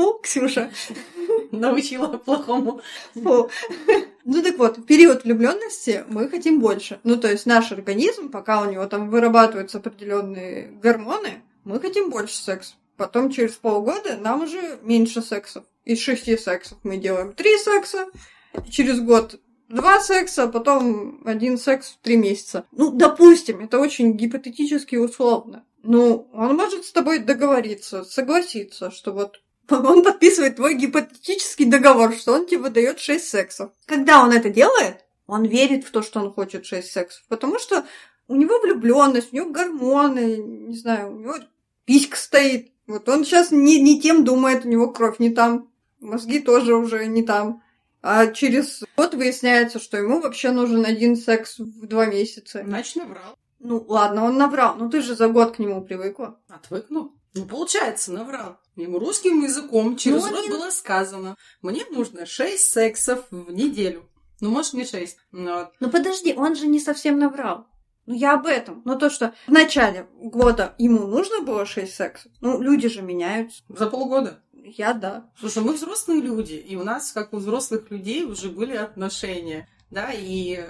Фу, Ксюша. Научила плохому. Фу. Ну так вот, в период влюбленности мы хотим больше. Ну, то есть наш организм, пока у него там вырабатываются определенные гормоны, мы хотим больше секса. Потом через полгода нам уже меньше сексов. Из шести сексов мы делаем три секса. Через год два секса, потом один секс в три месяца. Ну, допустим, это очень гипотетически условно. Ну, он может с тобой договориться, согласиться, что вот он подписывает твой гипотетический договор, что он тебе дает 6 сексов. Когда он это делает, он верит в то, что он хочет 6 сексов, потому что у него влюбленность, у него гормоны, не знаю, у него писька стоит. Вот он сейчас не, не тем думает, у него кровь не там, мозги тоже уже не там. А через год выясняется, что ему вообще нужен один секс в два месяца. Значит, наврал. Ну, ладно, он наврал. Ну, ты же за год к нему привыкла. Отвыкну. Ну, получается, наврал. Ему русским языком через ну, рот не... было сказано. Мне нужно шесть сексов в неделю. Ну, может, не шесть. Но... Ну, подожди, он же не совсем наврал. Ну, я об этом. Но то, что в начале года ему нужно было шесть сексов, ну, люди же меняются. За полгода? Я да. Слушай, мы взрослые люди, и у нас, как у взрослых людей, уже были отношения. Да, и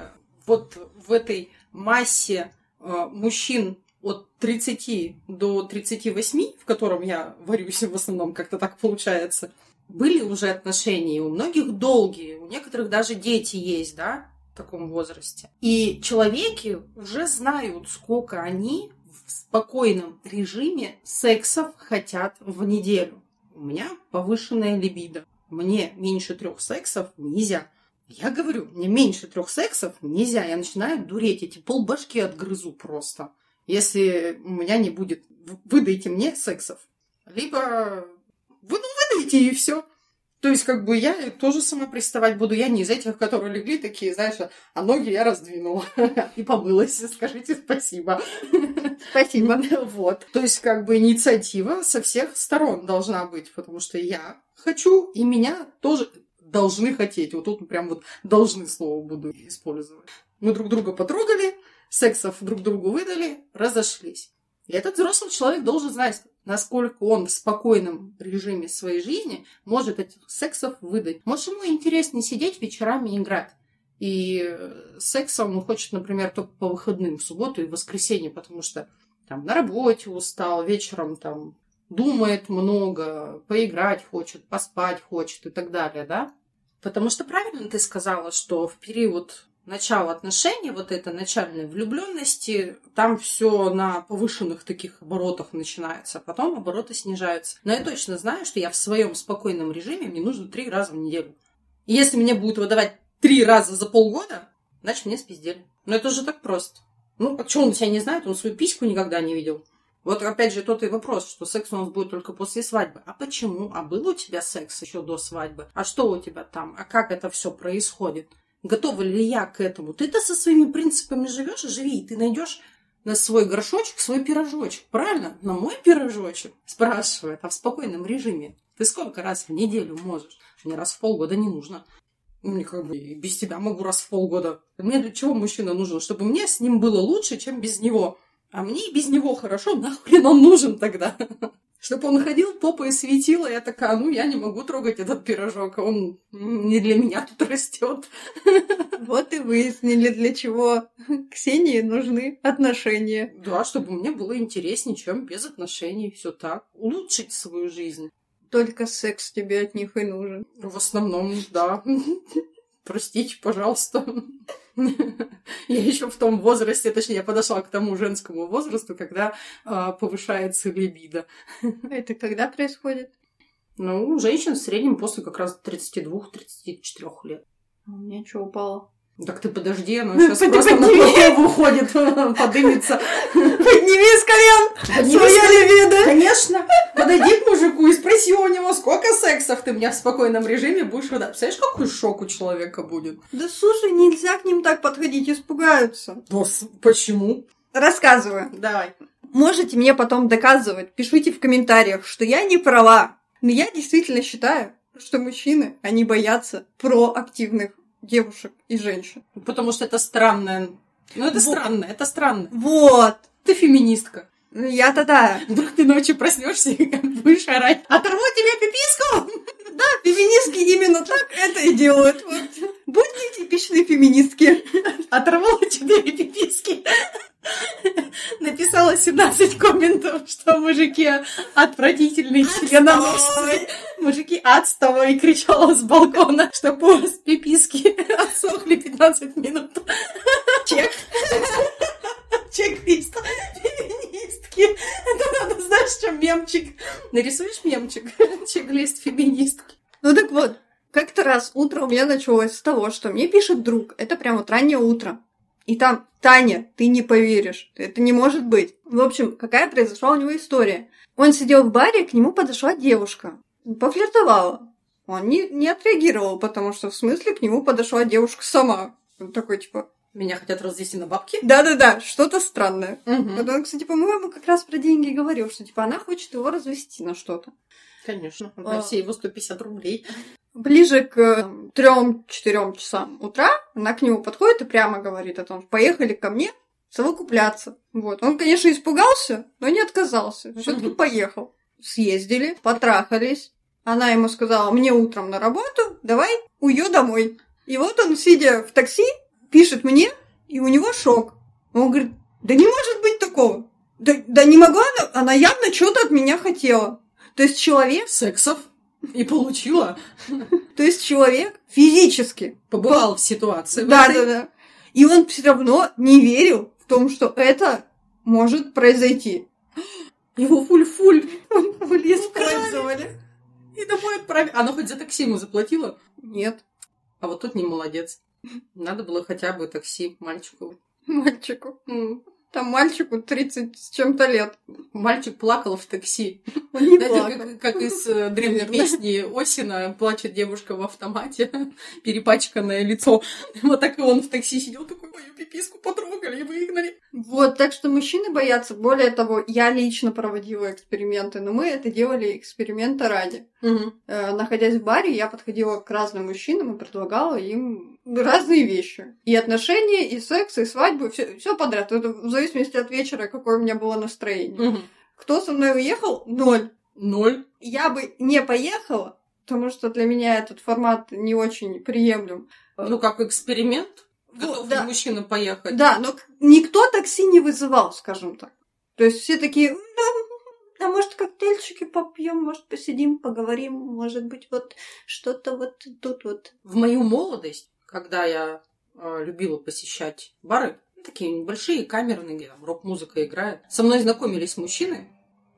вот в этой массе э, мужчин от 30 до 38, в котором я варюсь в основном, как-то так получается, были уже отношения, у многих долгие, у некоторых даже дети есть, да, в таком возрасте. И человеки уже знают, сколько они в спокойном режиме сексов хотят в неделю. У меня повышенная либидо. Мне меньше трех сексов нельзя. Я говорю, мне меньше трех сексов нельзя. Я начинаю дуреть, эти полбашки отгрызу просто если у меня не будет выдайте мне сексов. Либо вы ну, выдайте и все. То есть, как бы я тоже сама приставать буду. Я не из этих, которые легли такие, знаешь, а ноги я раздвинула и помылась. Скажите спасибо. Спасибо. Вот. То есть, как бы инициатива со всех сторон должна быть, потому что я хочу, и меня тоже должны хотеть. Вот тут прям вот должны слово буду использовать. Мы друг друга потрогали, сексов друг другу выдали, разошлись. И этот взрослый человек должен знать, насколько он в спокойном режиме своей жизни может этих сексов выдать. Может, ему интереснее сидеть вечерами и играть. И сексом он хочет, например, только по выходным, в субботу и воскресенье, потому что там на работе устал, вечером там думает много, поиграть хочет, поспать хочет и так далее, да? Потому что правильно ты сказала, что в период начало отношений, вот это начальной влюбленности, там все на повышенных таких оборотах начинается, а потом обороты снижаются. Но я точно знаю, что я в своем спокойном режиме, мне нужно три раза в неделю. И если мне будут выдавать три раза за полгода, значит, мне спиздели. Но это же так просто. Ну, а что он себя не знает? Он свою письку никогда не видел. Вот опять же тот и вопрос, что секс у нас будет только после свадьбы. А почему? А был у тебя секс еще до свадьбы? А что у тебя там? А как это все происходит? Готова ли я к этому. Ты-то со своими принципами живешь живи, и ты найдешь на свой горшочек свой пирожочек. Правильно? На мой пирожочек спрашивает, а в спокойном режиме. Ты сколько раз в неделю можешь? Мне раз в полгода не нужно. Мне как бы и без тебя могу раз в полгода. Мне для чего мужчина нужен? Чтобы мне с ним было лучше, чем без него. А мне и без него хорошо, нахрен он нужен тогда? Чтобы он ходил, попой светила, я такая, ну, я не могу трогать этот пирожок, он не для меня тут растет. Вот и выяснили, для чего Ксении нужны отношения. Да, чтобы мне было интереснее, чем без отношений, все так. Улучшить свою жизнь. Только секс тебе от них и нужен. В основном, да. Простите, пожалуйста. Я еще в том возрасте, точнее, я подошла к тому женскому возрасту, когда а, повышается либидо. Это когда происходит? Ну, у женщин в среднем после как раз 32-34 лет. А у меня что упало? Так ты подожди, оно сейчас просто на голову уходит, подымется. Подними с колен своя либидо. Конечно. Подойди к мужику и спроси у него, сколько сексов ты мне в спокойном режиме будешь выдать. Представляешь, какой шок у человека будет? Да слушай, нельзя к ним так подходить, испугаются. Да, почему? Рассказываю. Давай. Можете мне потом доказывать, пишите в комментариях, что я не права. Но я действительно считаю, что мужчины, они боятся проактивных девушек и женщин. Потому что это странное. Ну, это вот. странно, это странно. Вот. Ты феминистка. Ну, я-то да. Вдруг ты ночью проснешься и как будешь орать. Оторву тебе пиписку! Да, феминистки именно так это и делают. Будьте типичные феминистки. Оторву тебе пиписки. Написала 17 комментов, что мужики отвратительные членоносцы. Мужики отстой, кричала с балкона, что с пиписки отсохли 15 минут. Чек. Чек-лист. Феминистки. Это надо, знаешь, что мемчик. Нарисуешь мемчик? Чек-лист феминистки. Ну так вот, как-то раз утро у меня началось с того, что мне пишет друг. Это прям вот раннее утро. И там, Таня, ты не поверишь, это не может быть. В общем, какая произошла у него история. Он сидел в баре, к нему подошла девушка. Пофлиртовала. Он не, не отреагировал, потому что в смысле к нему подошла девушка сама. Он такой, типа... Меня хотят развести на бабки? Да-да-да, что-то странное. Угу. Вот он, кстати, по-моему, как раз про деньги говорил, что, типа, она хочет его развести на что-то. Конечно, на а... все его 150 рублей. Ближе к трем-четырем часам утра она к нему подходит и прямо говорит о том, поехали ко мне совокупляться. Вот. Он, конечно, испугался, но не отказался. Все-таки поехал. Съездили, потрахались. Она ему сказала, мне утром на работу, давай уйдё домой. И вот он, сидя в такси, пишет мне, и у него шок. Он говорит, да не может быть такого. Да, да не могла она, она явно что-то от меня хотела. То есть человек... Сексов? И получила. То есть человек физически побывал в ситуации. Да, да, да. И он все равно не верил в том, что это может произойти. Его фуль-фуль использовали. И домой отправили. Она хоть за такси ему заплатила? Нет. А вот тут не молодец. Надо было хотя бы такси мальчику. Мальчику. Там мальчику 30 с чем-то лет. Мальчик плакал в такси. Он не Знаете, плакал. как, как из э, древней песни Осина плачет девушка в автомате, перепачканное лицо. Вот так и он в такси сидел, такой, мою пиписку потрогали и выгнали. Вот, так что мужчины боятся. Более того, я лично проводила эксперименты, но мы это делали эксперимента ради. Угу. Э, находясь в баре, я подходила к разным мужчинам и предлагала им разные вещи. И отношения, и секс, и свадьбу, все подряд. Это зависимости от вечера, какое у меня было настроение. Угу. Кто со мной уехал? Ноль. Ноль. Я бы не поехала, потому что для меня этот формат не очень приемлем. Ну, как эксперимент? Готов да. мужчина поехать? Да, но никто такси не вызывал, скажем так. То есть все такие, да, а может коктейльчики попьем, может посидим, поговорим, может быть вот что-то вот тут вот. В мою молодость, когда я э, любила посещать бары, такие небольшие, камерные, где там рок-музыка играет, со мной знакомились мужчины,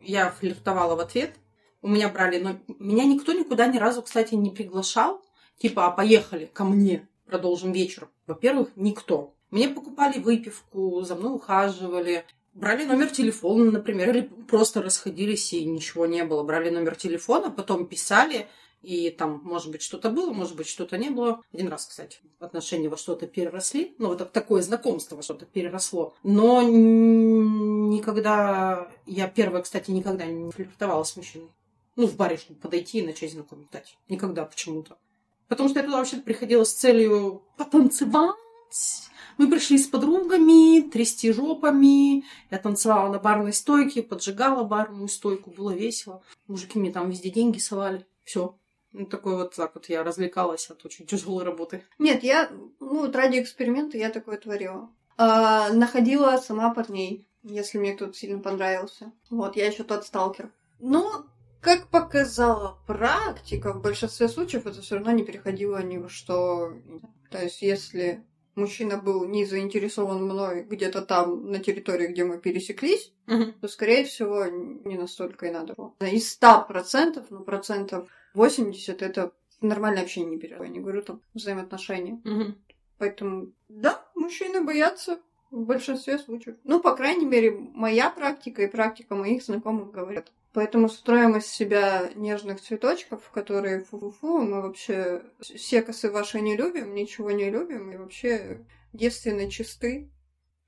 я флиртовала в ответ, у меня брали, но меня никто никуда ни разу, кстати, не приглашал, типа, а поехали ко мне, продолжим вечер. Во-первых, никто. Мне покупали выпивку, за мной ухаживали, брали номер телефона, например, или просто расходились и ничего не было. Брали номер телефона, потом писали, и там, может быть, что-то было, может быть, что-то не было. Один раз, кстати, отношения во что-то переросли. Ну, вот так- такое знакомство во что-то переросло. Но никогда... Я первая, кстати, никогда не флиртовала с мужчиной. Ну, в баре, чтобы подойти и начать знакомить. Никогда почему-то. Потому что я туда вообще приходила с целью потанцевать, Мы пришли с подругами, трясти жопами. Я танцевала на барной стойке, поджигала барную стойку, было весело. Мужики мне там везде деньги совали. Все. Ну, такой вот так вот я развлекалась от очень тяжелой работы. Нет, я, ну, вот ради эксперимента я такое творила. А, находила сама парней, если мне кто-то сильно понравился. Вот, я еще тот сталкер. Но, как показала практика, в большинстве случаев это все равно не переходило ни во что. То есть, если мужчина был не заинтересован мной где-то там, на территории, где мы пересеклись, Мгм. то, скорее всего, не настолько и надо было. Из 100 процентов, ну, процентов 80 это нормальное общение не берет. Я не говорю там взаимоотношения. Мгм. Поэтому, да, мужчины боятся в большинстве случаев. Ну, по крайней мере, моя практика и практика моих знакомых говорят. Поэтому строим из себя нежных цветочков, которые фу-фу-фу, мы вообще секосы ваши не любим, ничего не любим, и вообще девственно чисты.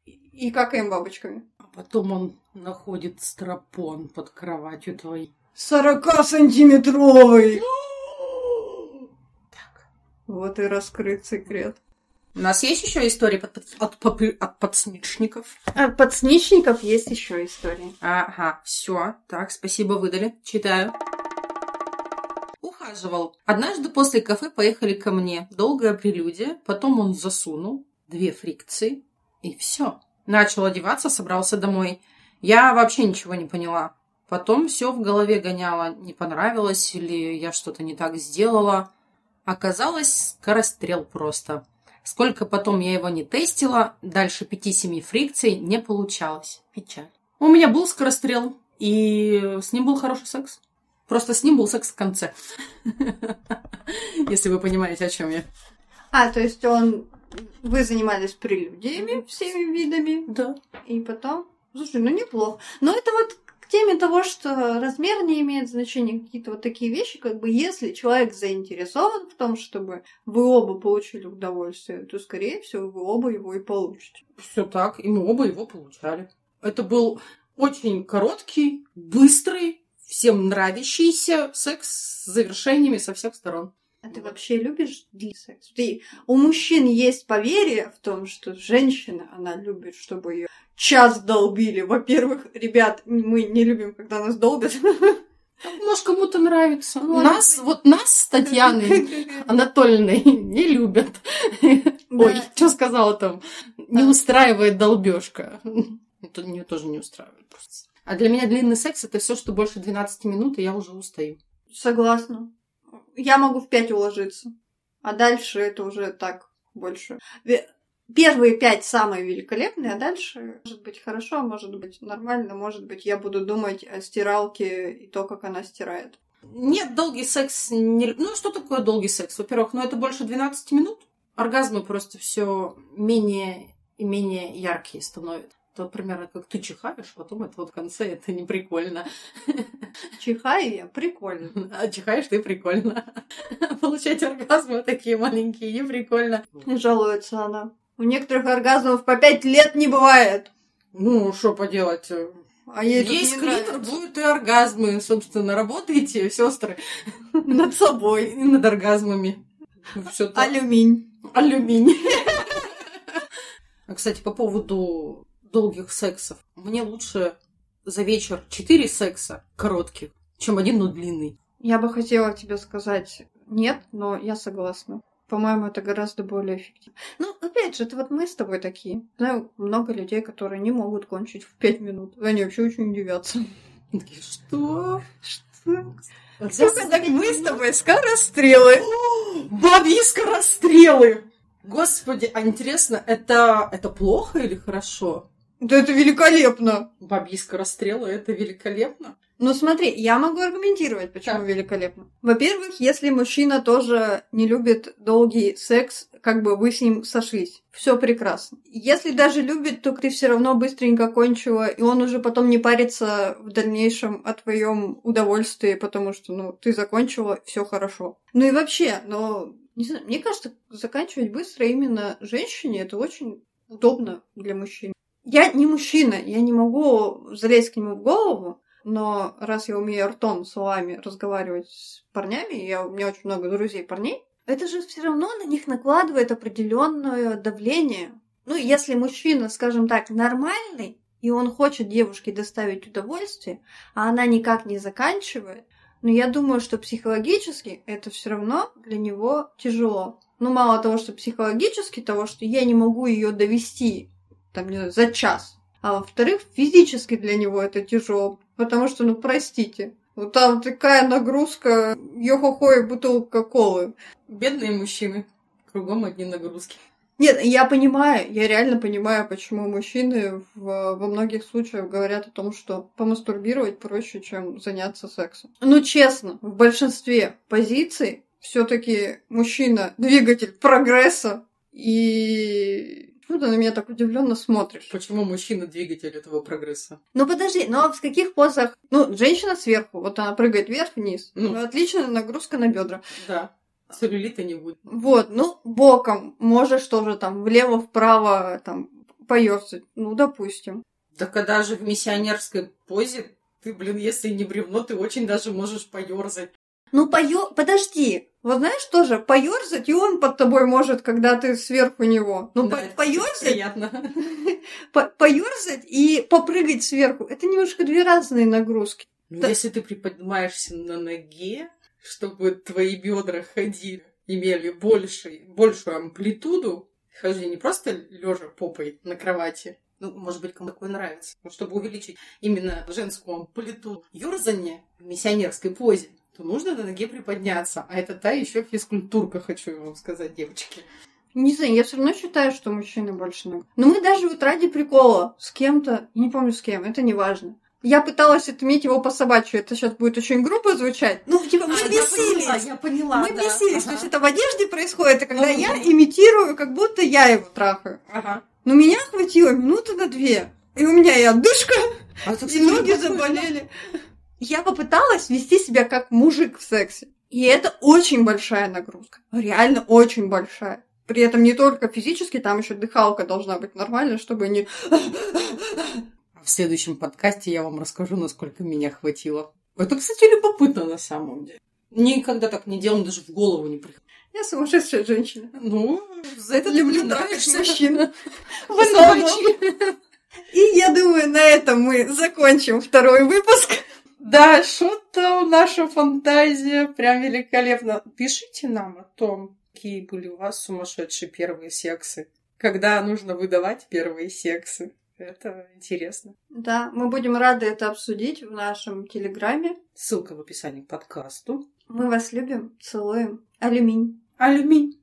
И какаем бабочками. А потом он находит стропон под кроватью твоей. 40-сантиметровый! Так. Вот и раскрыт секрет. У нас есть еще истории под- под- от, попы- от подсничников? А подсничников есть еще истории. Ага, все. Так, спасибо, выдали. Читаю. Ухаживал. Однажды после кафе поехали ко мне. Долгая прелюдия. Потом он засунул две фрикции. И все. Начал одеваться, собрался домой. Я вообще ничего не поняла. Потом все в голове гоняло. Не понравилось или я что-то не так сделала. Оказалось, скорострел просто. Сколько потом я его не тестила, дальше 5-7 фрикций не получалось. Печаль. У меня был скорострел, и с ним был хороший секс. Просто с ним был секс в конце. Если вы понимаете, о чем я. А, то есть он... Вы занимались прелюдиями всеми видами, Да. и потом... Слушай, ну неплохо. Но это вот теме того, что размер не имеет значения, какие-то вот такие вещи, как бы если человек заинтересован в том, чтобы вы оба получили удовольствие, то, скорее всего, вы оба его и получите. Все так, и мы оба его получали. Это был очень короткий, быстрый, всем нравящийся секс с завершениями со всех сторон. А ты вообще любишь длинный секс? Ты... У мужчин есть поверье в том, что женщина, она любит, чтобы ее час долбили. Во-первых, ребят, мы не любим, когда нас долбят. Может, кому-то нравится. Может Нас, быть. вот нас с Татьяной Анатольевной не любят. Ой, что сказала там? Не Да. устраивает долбежка. Это мне тоже не устраивает просто. А для меня длинный секс это все, что больше 12 минут, и я уже устаю. Согласна. Я могу в пять уложиться. А дальше это уже так больше. Первые пять самые великолепные, а дальше может быть хорошо, может быть нормально, может быть я буду думать о стиралке и то, как она стирает. Нет, долгий секс не... Ну, что такое долгий секс? Во-первых, ну это больше 12 минут. Оргазмы просто все менее и менее яркие становятся. Это вот примерно как ты чихаешь, потом это вот в конце, это не прикольно. Чихаю я, прикольно. А чихаешь ты прикольно. Получать оргазмы такие маленькие, не прикольно. Жалуется она. У некоторых оргазмов по пять лет не бывает. Ну, что поделать? А ей Есть клитор, будут и оргазмы. Собственно, работаете, сестры, над собой. и над оргазмами. Все так. Алюминь. Алюминий. А, кстати, по поводу долгих сексов. Мне лучше за вечер четыре секса коротких, чем один, но длинный. Я бы хотела тебе сказать нет, но я согласна. По-моему, это гораздо более эффективно. Ну, опять же, это вот мы с тобой такие. Знаю много людей, которые не могут кончить в пять минут. Они вообще очень удивятся. Такие, что? Что? Сколько так мы с тобой скорострелы. Бабьи скорострелы! Господи, а интересно, это, это плохо или хорошо? Да это великолепно. Бабьи скорострелы, это великолепно. Ну смотри, я могу аргументировать, почему Так. великолепно. Во-первых, если мужчина тоже не любит долгий секс, как бы вы с ним сошлись. Все прекрасно. Если даже любит, то ты все равно быстренько кончила, и он уже потом не парится в дальнейшем о твоем удовольствии, потому что, ну, ты закончила, все хорошо. Ну и вообще, ну, не знаю, мне кажется, заканчивать быстро именно женщине это очень удобно для мужчин. Я не мужчина, я не могу залезть к нему в голову, но раз я умею ртом с вами разговаривать с парнями, я, у меня очень много друзей парней, это же все равно на них накладывает определенное давление. Ну, если мужчина, скажем так, нормальный, и он хочет девушке доставить удовольствие, а она никак не заканчивает, но я думаю, что психологически это все равно для него тяжело. Ну, мало того, что психологически, того, что я не могу ее довести там, не знаю, за час. А во-вторых, физически для него это тяжело. Потому что, ну, простите, вот там такая нагрузка, йо-хо-хо и бутылка колы. Бедные мужчины. Кругом одни нагрузки. Нет, я понимаю, я реально понимаю, почему мужчины в, во многих случаях говорят о том, что помастурбировать проще, чем заняться сексом. Ну, честно, в большинстве позиций все-таки мужчина двигатель прогресса, и что ты на меня так удивленно смотришь? Почему мужчина двигатель этого прогресса? Ну подожди, ну а в каких позах? Ну, женщина сверху, вот она прыгает вверх-вниз. Ну. Ну, отличная нагрузка на бедра. Да. Целлюлита не будет. Вот, ну, боком можешь тоже там влево-вправо там поёрзать. Ну, допустим. Да когда же в миссионерской позе, ты, блин, если не бревно, ты очень даже можешь поерзать. Ну, поё... Подожди. Вот знаешь тоже, поёрзать, и он под тобой может, когда ты сверху него. Ну, Да, по- поёрзать, Приятно. по- поёрзать и попрыгать сверху. Это немножко две разные нагрузки. Ну, Да. Если ты приподнимаешься на ноге, чтобы твои бедра ходили, имели больше, большую амплитуду, хожди не просто лежа попой на кровати, ну, может быть, кому такое нравится, но чтобы увеличить именно женскую амплитуду ерзания в миссионерской позе, то нужно на ноге приподняться. А это та еще физкультурка, хочу вам сказать, девочки. Не знаю, я все равно считаю, что мужчины больше ног. Но мы даже вот ради прикола с кем-то, не помню с кем, это не важно. Я пыталась отметить его по собачью, это сейчас будет очень грубо звучать. Ну, типа, мы А, я бесились. поняла, я поняла, Мы да. бесились, то Ага. есть это в одежде происходит, и когда Ну, я ну. имитирую, как будто я его трахаю. Ага. Но меня хватило минуты на две. И у меня и отдышка, А и ноги заболели. Я попыталась вести себя как мужик в сексе. И это очень большая нагрузка. Реально очень большая. При этом не только физически, там еще дыхалка должна быть нормальная, чтобы не... В следующем подкасте я вам расскажу, насколько меня хватило. Это, кстати, любопытно на самом деле. Никогда так не делал, даже в голову не приходило. Я сумасшедшая женщина. Ну, за это Люблю ты нравишься. мужчин. В. И я думаю, на этом мы закончим второй выпуск. Да, что-то наша фантазия прям великолепно. Пишите нам о том, какие были у вас сумасшедшие первые сексы. Когда нужно выдавать первые сексы. Это интересно. Да, мы будем рады это обсудить в нашем телеграме. Ссылка в описании к подкасту. Мы вас любим, целуем. Алюминь. Алюминь.